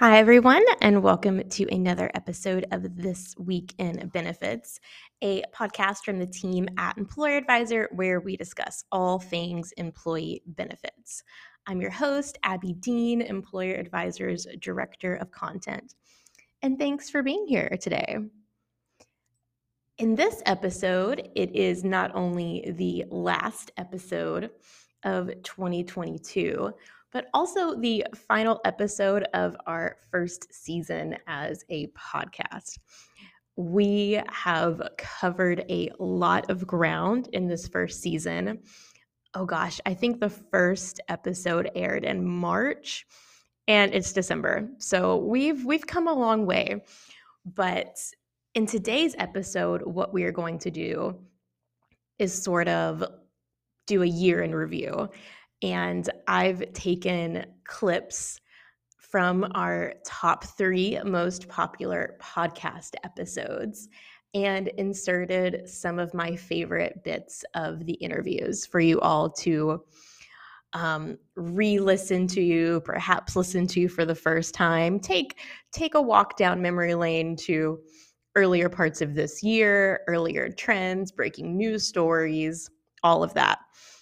Hi, everyone, and welcome to another episode of This Week in Benefits, a podcast from the team at Mployer Advisor where we discuss all things employee benefits. I'm your host, Abbey Dean, Mployer Advisor's Director of Content. And thanks for being here today. In this episode, it is not only the last episode of 2022 but also the final episode of our first season as a podcast. We have covered a lot of ground in this first season. Oh gosh, I think the first episode aired in March and it's December. So we've we've come a long way. But in today's episode what we are going to do is sort of do a year in review. And I've taken clips from our top three most popular podcast episodes and inserted some of my favorite bits of the interviews for you all to um, re-listen to, you perhaps listen to for the first time. Take take a walk down memory lane to earlier parts of this year, earlier trends, breaking news stories, all of that.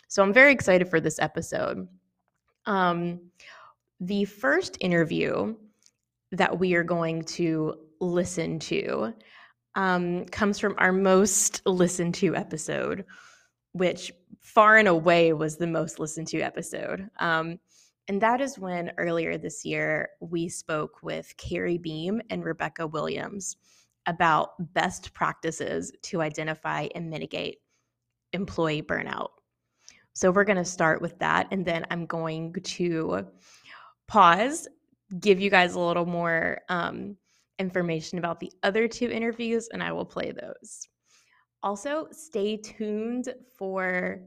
So I'm very excited for this episode. Um, the first interview that we are going to listen to um, comes from our most listened to episode, which far and away was the most listened to episode. Um, and that is when earlier this year we spoke with Carrie Beam and Rebecca Williams about best practices to identify and mitigate employee burnout. So we're going to start with that. And then I'm going to pause, give you guys a little more um, information about the other two interviews, and I will play those. Also, stay tuned for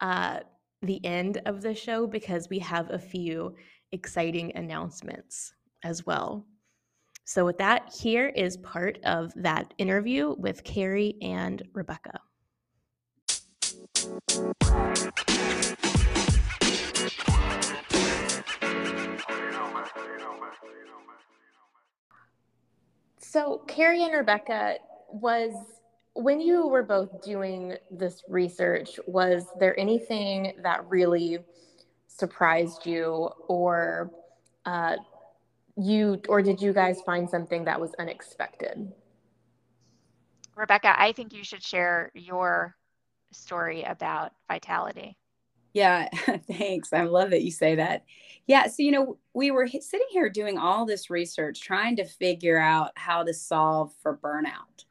uh, the end of the show because we have a few exciting announcements as well. So, with that, here is part of that interview with Carrie and Rebecca. So, Carrie and Rebecca, was when you were both doing this research, was there anything that really surprised you, or uh, you, or did you guys find something that was unexpected? Rebecca, I think you should share your story about vitality. Yeah, thanks. I love that you say that. Yeah, so you know, we were sitting here doing all this research trying to figure out how to solve for burnout.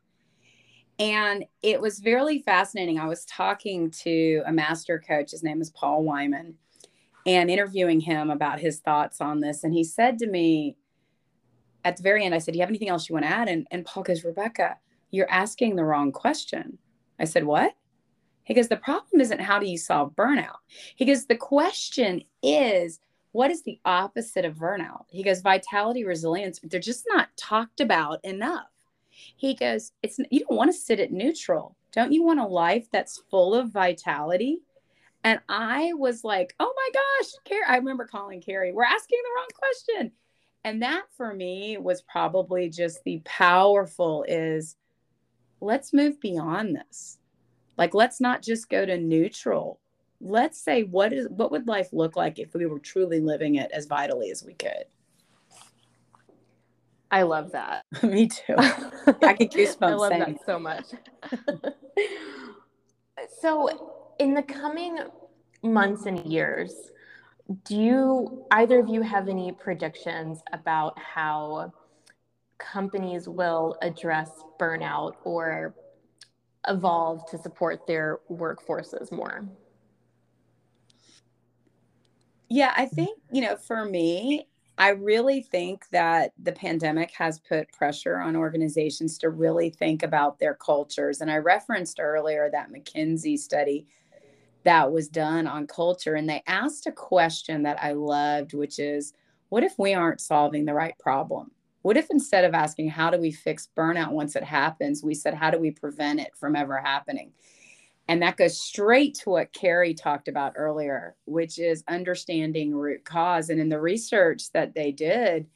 And it was really fascinating. I was talking to a master coach, his name is Paul Wyman, and interviewing him about his thoughts on this. And he said to me at the very end, I said, Do you have anything else you want to add? And, and Paul goes, Rebecca, you're asking the wrong question. I said, What? He goes, the problem isn't how do you solve burnout? He goes, the question is, what is the opposite of burnout? He goes, vitality, resilience, they're just not talked about enough. He goes, it's you don't want to sit at neutral. Don't you want a life that's full of vitality? And I was like, oh my gosh, Carrie, I remember calling Carrie, we're asking the wrong question. And that for me was probably just the powerful is let's move beyond this like let's not just go to neutral. Let's say what is what would life look like if we were truly living it as vitally as we could? I love that. Me too. I get goosebumps i love that so much. so in the coming months and years do you either of you have any predictions about how companies will address burnout or evolve to support their workforces more? Yeah, I think, you know, for me, I really think that the pandemic has put pressure on organizations to really think about their cultures. And I referenced earlier that McKinsey study that was done on culture. And they asked a question that I loved, which is what if we aren't solving the right problem? What if instead of asking, how do we fix burnout once it happens, we said, how do we prevent it from ever happening? And that goes straight to what Carrie talked about earlier, which is understanding root cause. And in the research that they did,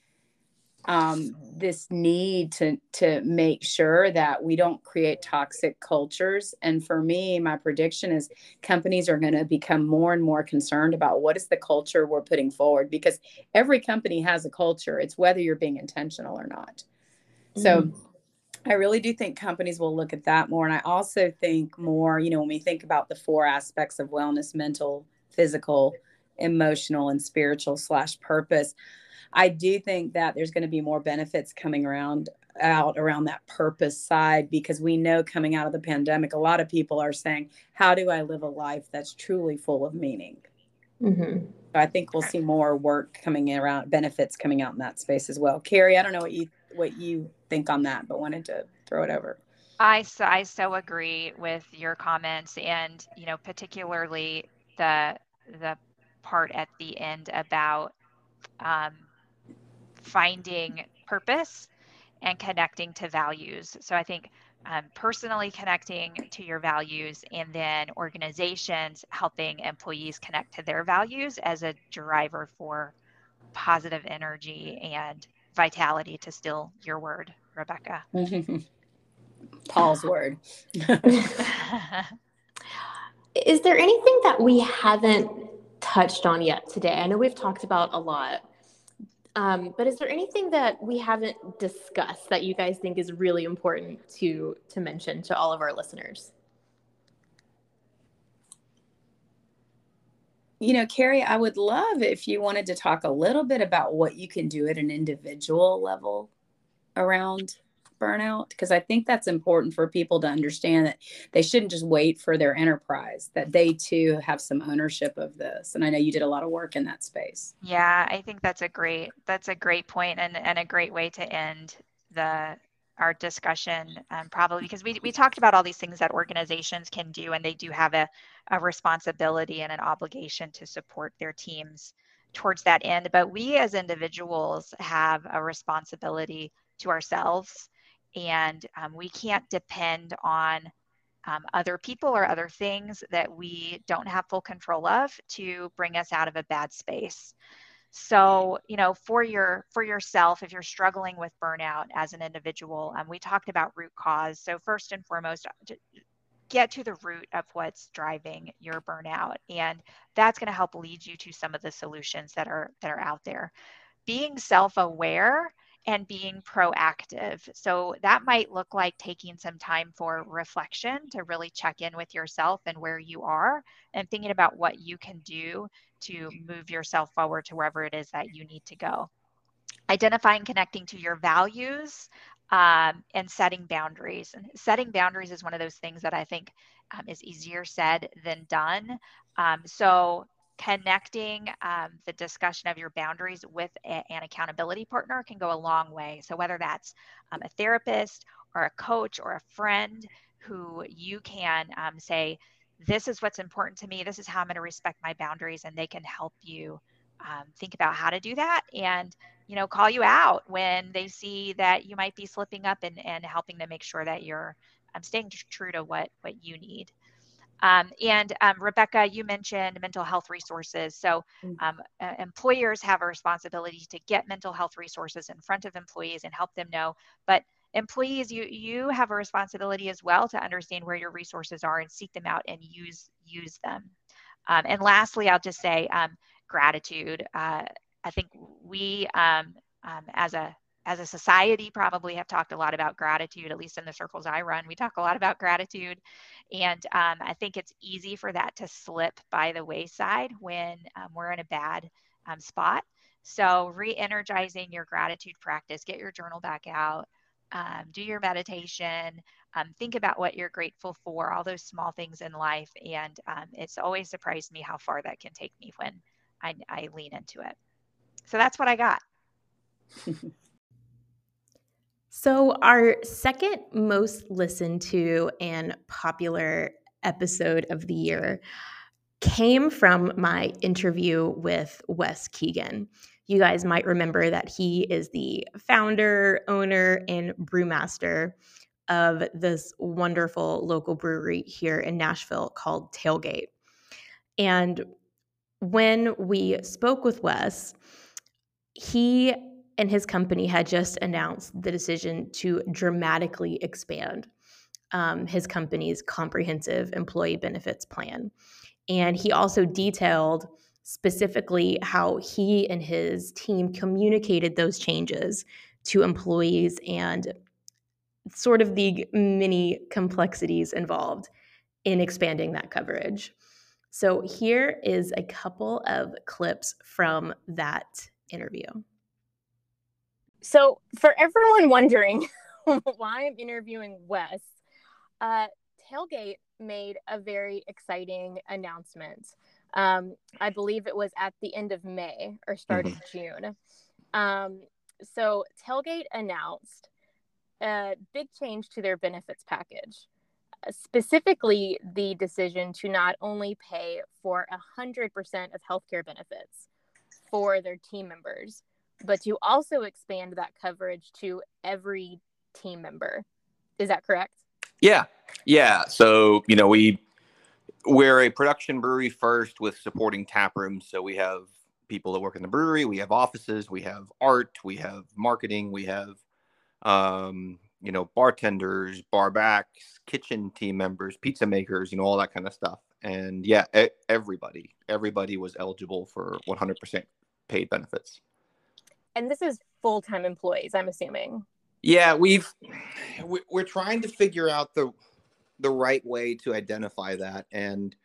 um, this need to to make sure that we don't create toxic cultures. And for me, my prediction is companies are going to become more and more concerned about what is the culture we're putting forward because every company has a culture. It's whether you're being intentional or not. So. Mm. I really do think companies will look at that more. And I also think more, you know, when we think about the four aspects of wellness mental, physical, emotional, and spiritual slash purpose, I do think that there's going to be more benefits coming around out around that purpose side because we know coming out of the pandemic, a lot of people are saying, How do I live a life that's truly full of meaning? Mm-hmm. I think we'll see more work coming around, benefits coming out in that space as well. Carrie, I don't know what you what you think on that, but wanted to throw it over. I so, I so agree with your comments, and you know, particularly the the part at the end about um, finding purpose and connecting to values. So I think um, personally connecting to your values and then organizations helping employees connect to their values as a driver for positive energy and vitality to steal your word, Rebecca. Paul's word. Is there anything that we haven't touched on yet today? I know we've talked about a lot, um, but is there anything that we haven't discussed that you guys think is really important to to mention to all of our listeners? You know, Carrie, I would love if you wanted to talk a little bit about what you can do at an individual level around burnout because I think that's important for people to understand that they shouldn't just wait for their enterprise, that they too have some ownership of this. And I know you did a lot of work in that space. Yeah, I think that's a great that's a great point and, and a great way to end the our discussion um, probably because we, we talked about all these things that organizations can do and they do have a, a responsibility and an obligation to support their teams towards that end but we as individuals have a responsibility to ourselves and um, we can't depend on um, other people or other things that we don't have full control of to bring us out of a bad space. So you know for your for yourself if you're struggling with burnout as an individual um, we talked about root cause. So first and foremost get to the root of what's driving your burnout and that's going to help lead you to some of the solutions that are that are out there. Being self-aware and being proactive. So that might look like taking some time for reflection to really check in with yourself and where you are and thinking about what you can do to move yourself forward to wherever it is that you need to go. Identifying connecting to your values um, and setting boundaries. And setting boundaries is one of those things that I think um, is easier said than done. Um, so connecting um, the discussion of your boundaries with a, an accountability partner can go a long way. So, whether that's um, a therapist or a coach or a friend who you can um, say, This is what's important to me, this is how I'm going to respect my boundaries, and they can help you um, think about how to do that and you know call you out when they see that you might be slipping up and, and helping them make sure that you're um, staying true to what what you need um, and um, Rebecca, you mentioned mental health resources. So mm. um, uh, employers have a responsibility to get mental health resources in front of employees and help them know. But employees, you you have a responsibility as well to understand where your resources are and seek them out and use use them. Um, and lastly, I'll just say um, gratitude. Uh, I think we um, as a as a society probably have talked a lot about gratitude at least in the circles i run we talk a lot about gratitude. And um, i think it's easy for that to slip by the wayside when um, we're in a bad um, spot. So re-energizing your gratitude practice get your journal back out um, do your meditation um, think about what you're grateful for all those small things in life. And um, it's always surprised me how far that can take me when I, I lean into it. So that's what i got So, our second most listened to and popular episode of the year came from my interview with Wes Keegan. You guys might remember that he is the founder, owner, and brewmaster of this wonderful local brewery here in Nashville called Tailgate. And when we spoke with Wes, he and his company had just announced the decision to dramatically expand um, his company's comprehensive employee benefits plan. And he also detailed specifically how he and his team communicated those changes to employees and sort of the many complexities involved in expanding that coverage. So, here is a couple of clips from that interview. So, for everyone wondering why I'm interviewing Wes, uh, Tailgate made a very exciting announcement. Um, I believe it was at the end of May or start mm-hmm. of June. Um, so, Tailgate announced a big change to their benefits package, specifically the decision to not only pay for 100% of healthcare benefits for their team members, but to also expand that coverage to every team member. Is that correct? Yeah. Yeah. So, you know, we we're a production brewery first with supporting tap rooms. So we have people that work in the brewery, we have offices, we have art, we have marketing, we have um, you know, bartenders, bar backs, kitchen team members, pizza makers, you know, all that kind of stuff. And yeah, everybody, everybody was eligible for 100% paid benefits and this is full-time employees i'm assuming. Yeah we've we're trying to figure out the the right way to identify that. And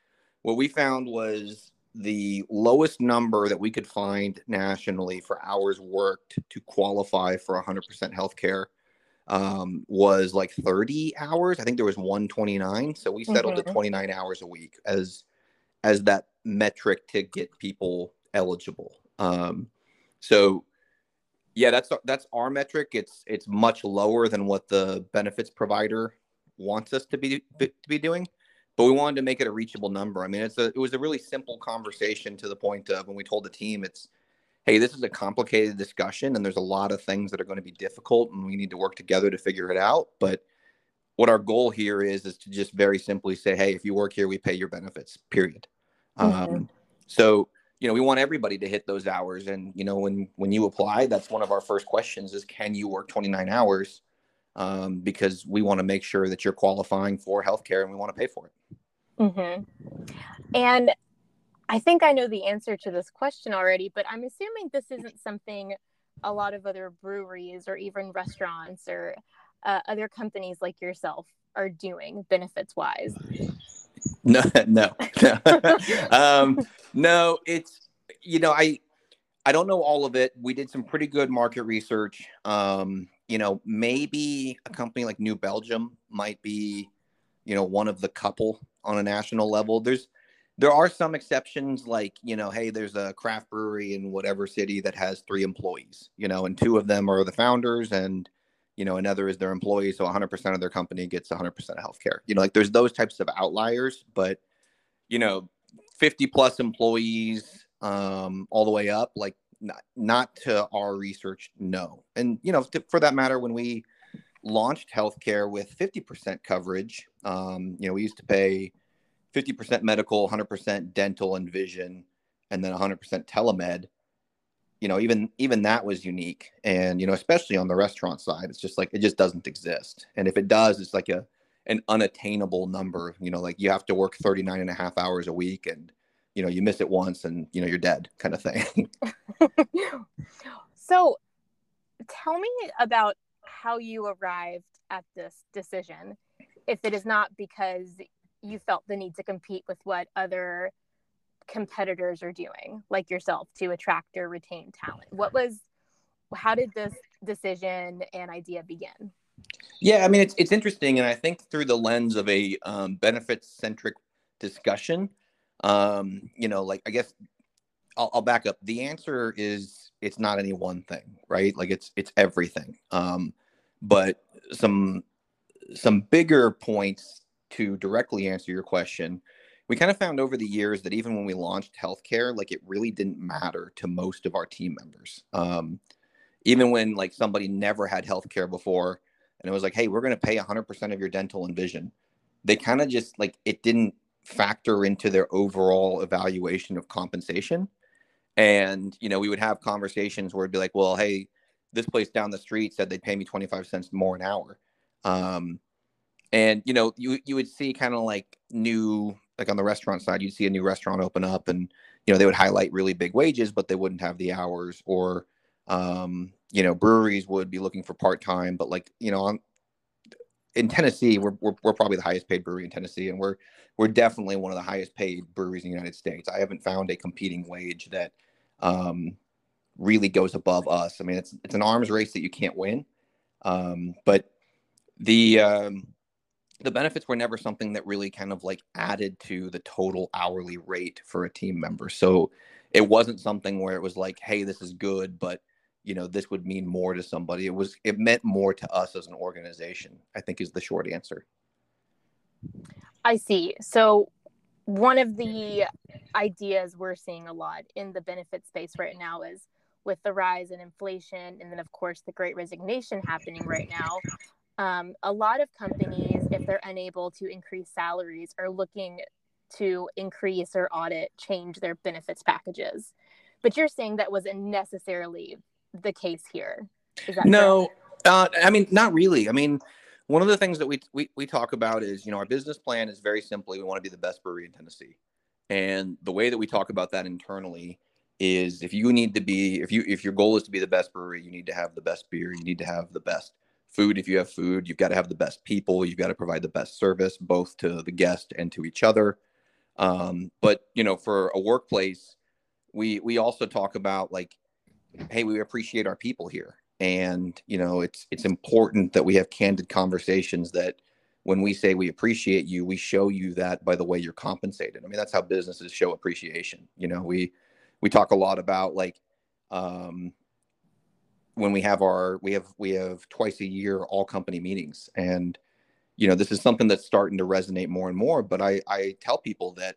what we found was the lowest number that we could find nationally for hours worked to qualify for 100% health care um, was like 30 hours. I think there was 129 so we settled mm-hmm. at 29 hours a week as as that metric to get people eligible. Um, so yeah, that's that's our metric. It's it's much lower than what the benefits provider wants us to be to be doing, but we wanted to make it a reachable number. I mean, it's a it was a really simple conversation to the point of when we told the team it's hey, this is a complicated discussion and there's a lot of things that are going to be difficult and we need to work together to figure it out, but what our goal here is is to just very simply say, hey, if you work here, we pay your benefits. Period. Mm-hmm. Um, so you know we want everybody to hit those hours. And you know when when you apply that's one of our first questions is can you work 29 hours? Um, because we want to make sure that you're qualifying for healthcare and we want to pay for it. Mm-hmm. and i think i know the answer to this question already but i'm assuming this isn't something a lot of other breweries or even restaurants or uh, other companies like yourself are doing benefits wise no, no, no. um, no. It's you know I I don't know all of it. We did some pretty good market research. Um, you know, maybe a company like New Belgium might be, you know, one of the couple on a national level. There's there are some exceptions like you know hey there's a craft brewery in whatever city that has three employees you know and two of them are the founders and you know another is their employees so 100% of their company gets 100% of healthcare. You know like there's those types of outliers but you know 50 plus employees um all the way up like not, not to our research no. And you know to, for that matter when we launched healthcare with 50% coverage um you know we used to pay 50% medical 100% dental and vision and then 100% telemed you know even even that was unique. And you know especially on the restaurant side it's just like it just doesn't exist. And if it does it's like a an unattainable number you know like you have to work 39 and a half hours a week and you know you miss it once and you know you're dead kind of thing. So tell me about how you arrived at this decision if it is not because you felt the need to compete with what other competitors are doing, like yourself, to attract or retain talent? What was, how did this decision and idea begin? Yeah, I mean, it's, it's interesting. And I think through the lens of a um, benefits centric discussion, um, you know, like I guess I'll, I'll, back up. The answer is it's not any one thing, right? Like it's it's everything. Um, but some some bigger points to directly answer your question we kind of found over the years that even when we launched healthcare, like it really didn't matter to most of our team members. Um, even when like somebody never had healthcare before, and it was like, hey, we're going to pay 100% of your dental and vision. They kind of just like it didn't factor into their overall evaluation of compensation. And you know, we would have conversations where it'd be like, well, hey, this place down the street said they'd pay me 25 cents more an hour. Um, and you know, you you would see kind of like new like on the restaurant side, you'd see a new restaurant open up and you know, they would highlight really big wages, but they wouldn't have the hours or um, you know, breweries would be looking for part-time, but like, you know, on in Tennessee, we're, we're, we're probably the highest paid brewery in Tennessee, and we're we're definitely one of the highest paid breweries in the United States. I haven't found a competing wage that um, really goes above us. I mean, it's it's an arms race that you can't win, um, but the um, the benefits were never something that really kind of like added to the total hourly rate for a team member. So it wasn't something where it was like, hey, this is good, but you know this would mean more to somebody. It was it meant more to us as an organization i think is the short answer. I see. So one of the ideas we're seeing a lot in the benefit space right now is with the rise in inflation and then of course the great resignation happening right now um, a lot of companies if they're unable to increase salaries are looking to increase or audit change their benefits packages but you're saying that wasn't necessarily the case here. no, uh, I mean, not really. I mean, one of the things that we, we we talk about is, you know, our business plan is very simply we want to be the best brewery in Tennessee, and the way that we talk about that internally is if you need to be if you if your goal is to be the best brewery, you need to have the best beer, you need to have the best food. If you have food, you've got to have the best people, you've got to provide the best service both to the guest and to each other. Um, but you know, for a workplace, we we also talk about like hey, we appreciate our people here. And, you know, it's it's important that we have candid conversations that when we say we appreciate you, we show you that by the way you're compensated. I mean, that's how businesses show appreciation. You know, we we talk a lot about like um when we have our we have we have twice a year all company meetings and you know this is something that's starting to resonate more and more but i i tell people that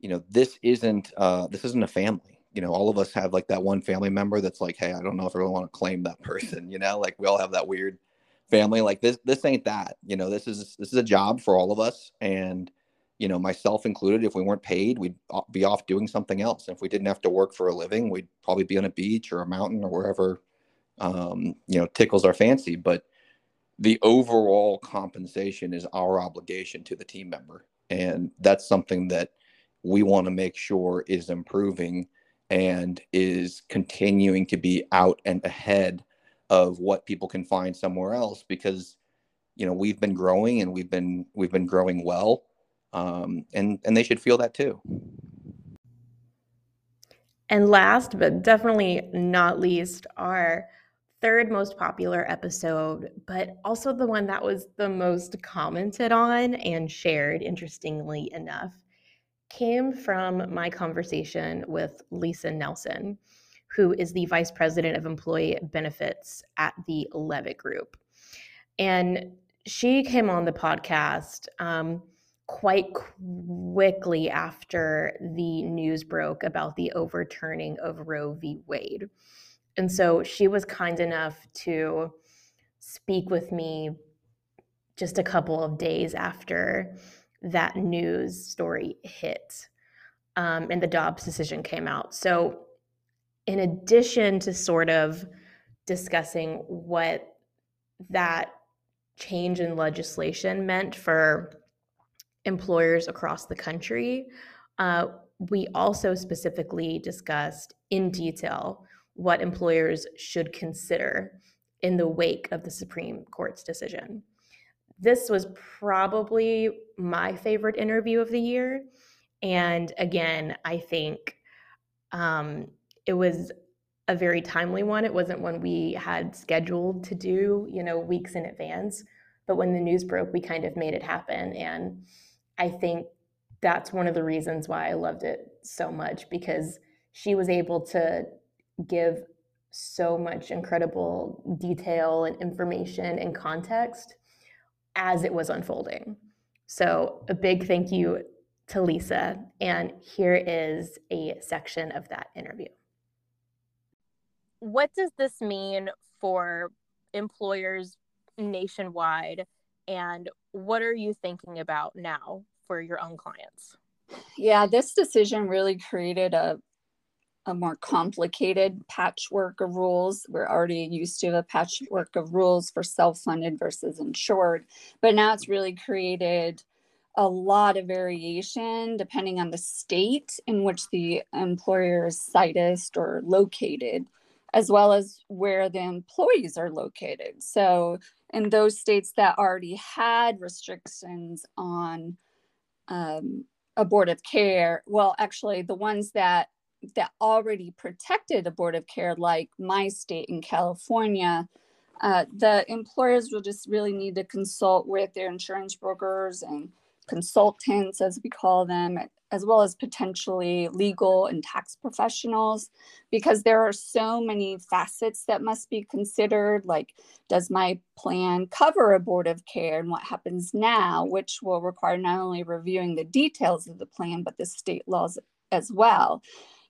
you know this isn't uh this isn't a family you know, all of us have like that one family member that's like, hey, I don't know if I really want to claim that person, you know, like we all have that weird family. Like this, this ain't that, you know, this is this is a job for all of us. And, you know, myself included, if we weren't paid, we'd be off doing something else. And if we didn't have to work for a living, we'd probably be on a beach or a mountain or wherever um, you know, tickles our fancy. But the overall compensation is our obligation to the team member. And that's something that we want to make sure is improving and is continuing to be out and ahead of what people can find somewhere else because you know we've been growing and we've been we've been growing well um, and and they should feel that too and last but definitely not least our third most popular episode but also the one that was the most commented on and shared interestingly enough came from my conversation with Lisa Nelson, who is the Vice President of Employee Benefits at the Leavitt Group. And she came on the podcast um, quite quickly after the news broke about the overturning of Roe v. Wade. And so she was kind enough to speak with me just a couple of days after that news story hit um, and the Dobbs decision came out. So, in addition to sort of discussing what that change in legislation meant for employers across the country, uh, we also specifically discussed in detail what employers should consider in the wake of the Supreme Court's decision this was probably my favorite interview of the year. And again, I think um, it was a very timely one. It wasn't one we had scheduled to do, you know, weeks in advance. But when the news broke, we kind of made it happen. And I think that's one of the reasons why I loved it so much because she was able to give so much incredible detail and information and context as it was unfolding. So, a big thank you to Lisa. And here is a section of that interview. What does this mean for employers nationwide? And what are you thinking about now for your own clients? Yeah, this decision really created a a more complicated patchwork of rules. We're already used to a patchwork of rules for self funded versus insured, but now it's really created a lot of variation depending on the state in which the employer is sited or located, as well as where the employees are located. So, in those states that already had restrictions on um, abortive care, well, actually, the ones that that already protected abortive care, like my state in California, uh, the employers will just really need to consult with their insurance brokers and consultants, as we call them, as well as potentially legal and tax professionals, because there are so many facets that must be considered. Like, does my plan cover abortive care and what happens now, which will require not only reviewing the details of the plan, but the state laws as well.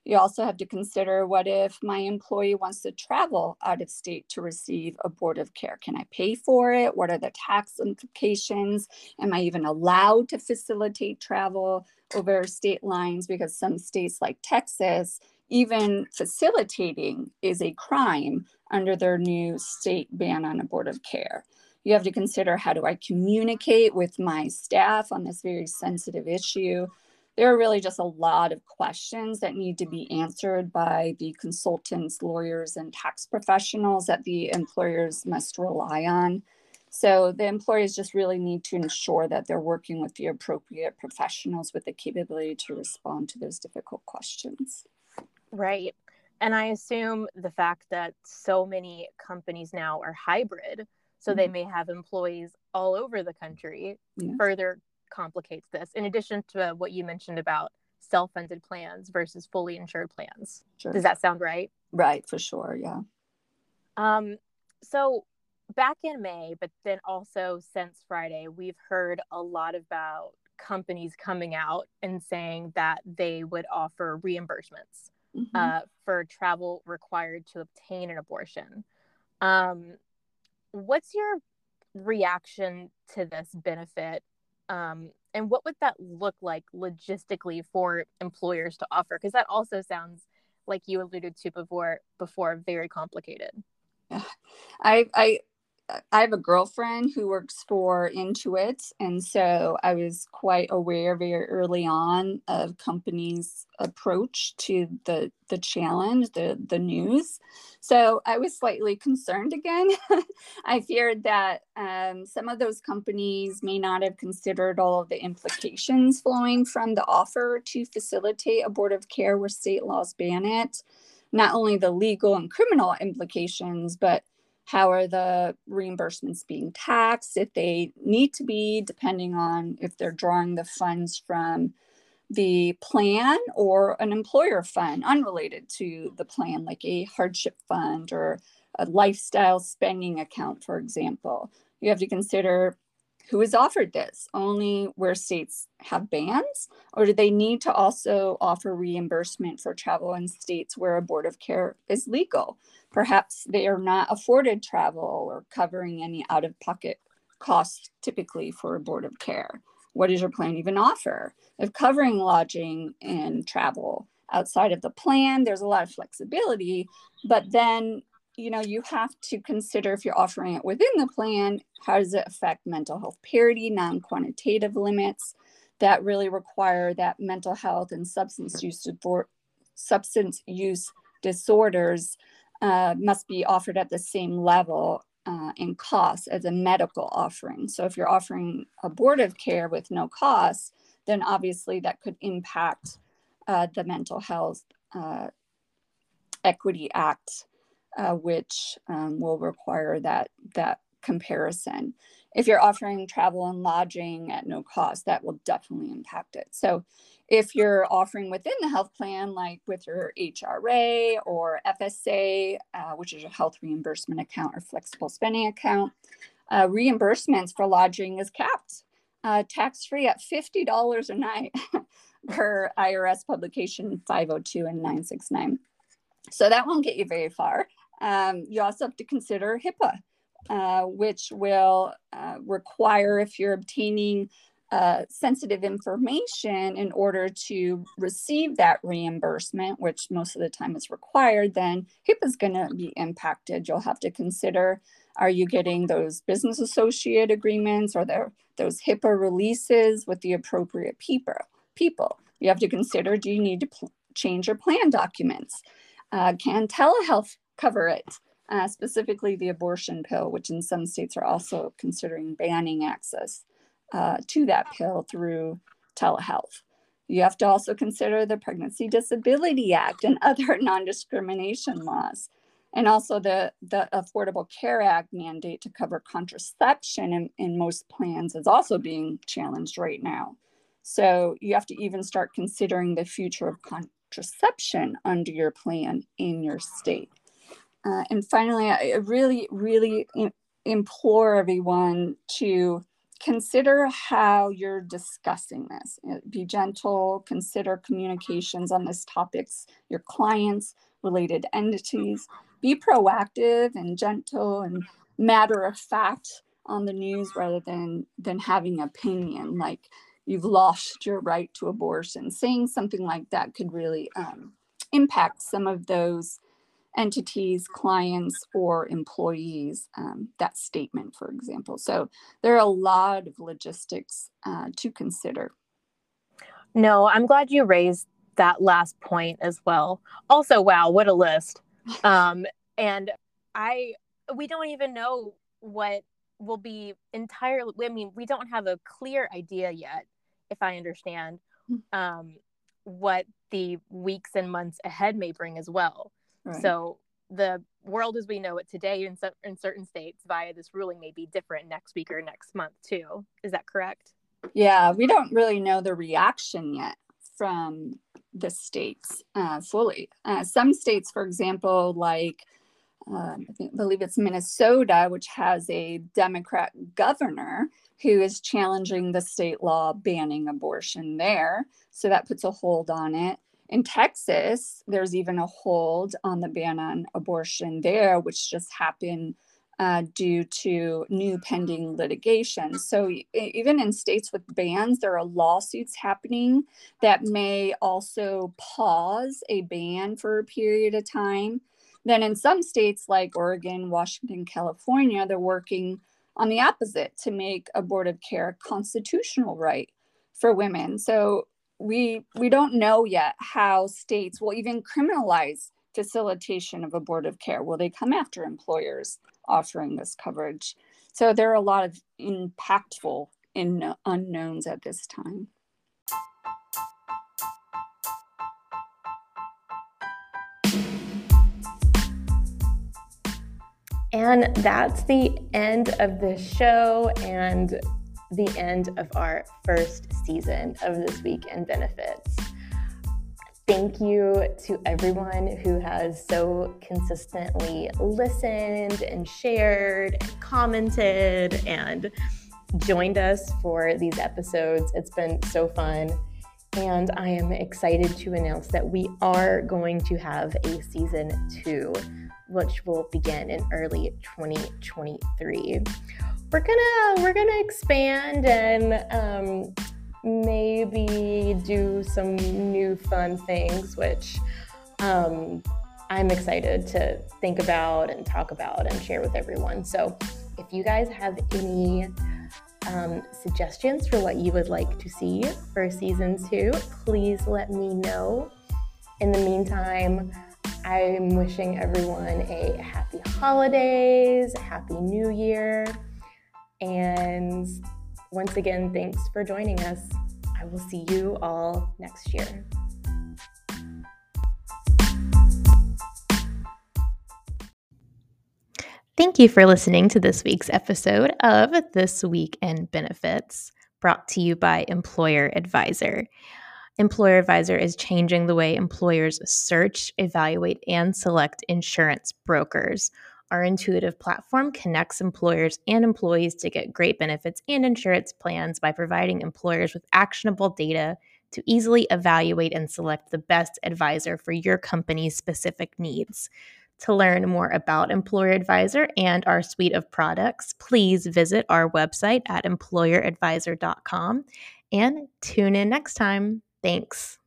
You also have to consider what if my employee wants to travel out of state to receive abortive care? Can I pay for it? What are the tax implications? Am I even allowed to facilitate travel over state lines? Because some states like Texas, even facilitating is a crime under their new state ban on abortive care. You have to consider how do I communicate with my staff on this very sensitive issue? There are really just a lot of questions that need to be answered by the consultants, lawyers, and tax professionals that the employers must rely on. So the employers just really need to ensure that they're working with the appropriate professionals with the capability to respond to those difficult questions. Right. And I assume the fact that so many companies now are hybrid, so mm-hmm. they may have employees all over the country, yeah. further complicates this, in addition to what you mentioned about self funded plans versus fully insured plans. Sure. Does that sound right? Right, for sure. Yeah. Um, so back in May, but then also since Friday, we've heard a lot about companies coming out and saying that they would offer reimbursements mm-hmm. uh, for travel required to obtain an abortion. Um, what's your reaction to this benefit um, and what would that look like logistically for employers to offer? Because that also sounds like you alluded to before before very complicated. I i I have a girlfriend who works for Intuit, and so I was quite aware very early on of companies' approach to the the challenge, the the news. So I was slightly concerned again. I feared that um, some of those companies may not have considered all of the implications flowing from the offer to facilitate abortive care where state laws ban it. Not only the legal and criminal implications, but how are the reimbursements being taxed? If they need to be depending on if they're drawing the funds from the plan or an employer fund unrelated to the plan like a hardship fund or a lifestyle spending account for example. You have to consider who is offered this? Only where states have bans? Or do they need to also offer reimbursement for travel in states where abortive care is legal? Perhaps they are not afforded travel or covering any out of pocket costs typically for abortive care. What does your plan even offer if covering lodging and travel outside of the plan? There's a lot of flexibility but then you know you have to consider if you're offering it within the plan how does it affect mental health parity non-quantitative limits that really require that mental health and substance use substance use disorders uh, must be offered at the same level uh, in cost as a medical offering. So if you're offering abortive care with no cost then obviously that could impact uh, the mental health uh, equity act uh, which um, will require that that comparison. If you're offering travel and lodging at no cost, that will definitely impact it. So if you're offering within the health plan, like with your HRA or FSA, uh, which is a health reimbursement account or flexible spending account, uh, reimbursements for lodging is capped, uh, tax free at $50 a night per IRS publication 502 and 969. So that won't get you very far. Um, you also have to consider HIPAA, uh, which will uh, require if you're obtaining uh, sensitive information in order to receive that reimbursement, which most of the time is required, then HIPAA is going to be impacted. You'll have to consider are you getting those business associate agreements or there, those HIPAA releases with the appropriate people? People. You have to consider do you need to change your plan documents? Uh, can telehealth cover it? Uh, specifically, the abortion pill, which in some states are also considering banning access uh, to that pill through telehealth. You have to also consider the Pregnancy Disability Act and other non discrimination laws. And also the, the Affordable Care Act mandate to cover contraception in, in most plans is also being challenged right now. So you have to even start considering the future of contraception under your plan in your state. Uh, and finally, I really, really implore everyone to consider how you're discussing this. Uh, be gentle, consider communications on this topics, your clients, related entities. Be proactive and gentle and matter of fact on the news rather than than having opinion like you've lost your right to abortion. Saying something like that could really um, impact some of those entities, clients, or employees, um, that statement, for example. So there are a lot of logistics uh, to consider. No, I'm glad you raised that last point as well. Also, wow, what a list. Um, and I, we don't even know what will be entirely, I mean, we don't have a clear idea yet, if I understand, hmm. um, what the weeks and months ahead may bring as well. Right. So the world as we know it today in, in certain states via this ruling may be different next week or next month too. Is that correct? Yeah, we don't really know the reaction yet from the states uh, fully. Uh, some states, for example, like um, I think, believe it's Minnesota, which has a Democrat governor who is challenging the state law banning abortion there. So that puts a hold on it. In Texas, there's even a hold on the ban on abortion there, which just happened uh, due to new pending litigation. So, even in states with bans, there are lawsuits happening that may also pause a ban for a period of time. Then, in some states like Oregon, Washington, California, they're working on the opposite to make abortive care a constitutional right for women. So, we we don't know yet how states will even criminalize facilitation of abortive care. Will they come after employers offering this coverage? So there are a lot of impactful in unknowns at this time. And that's the end of the show and the end of our first season of This Week in Benefits. Thank you to everyone who has so consistently listened and shared and commented and joined us for these episodes. It's been so fun. And I am excited to announce that we are going to have a season two, which will begin in early 2023 we're gonna we're gonna expand and um, maybe do some new fun things, which um, I'm excited to think about and talk about and share with everyone. So, if you guys have any um, suggestions for what you would like to see for season two, please let me know. In the meantime, I'm wishing everyone a happy holidays, happy new year. And once again, thanks for joining us. I will see you all next year. Thank you for listening to this week's episode of This Week in Benefits, brought to you by Mployer Advisor. Mployer Advisor is changing the way employers search, evaluate, and select insurance brokers. Our intuitive platform connects employers and employees to get great benefits and insurance plans by providing employers with actionable data to easily evaluate and select the best advisor for your company's specific needs. To learn more about Mployer Advisor and our suite of products, please visit our website at mployeradvisor.com and tune in next time. Thanks.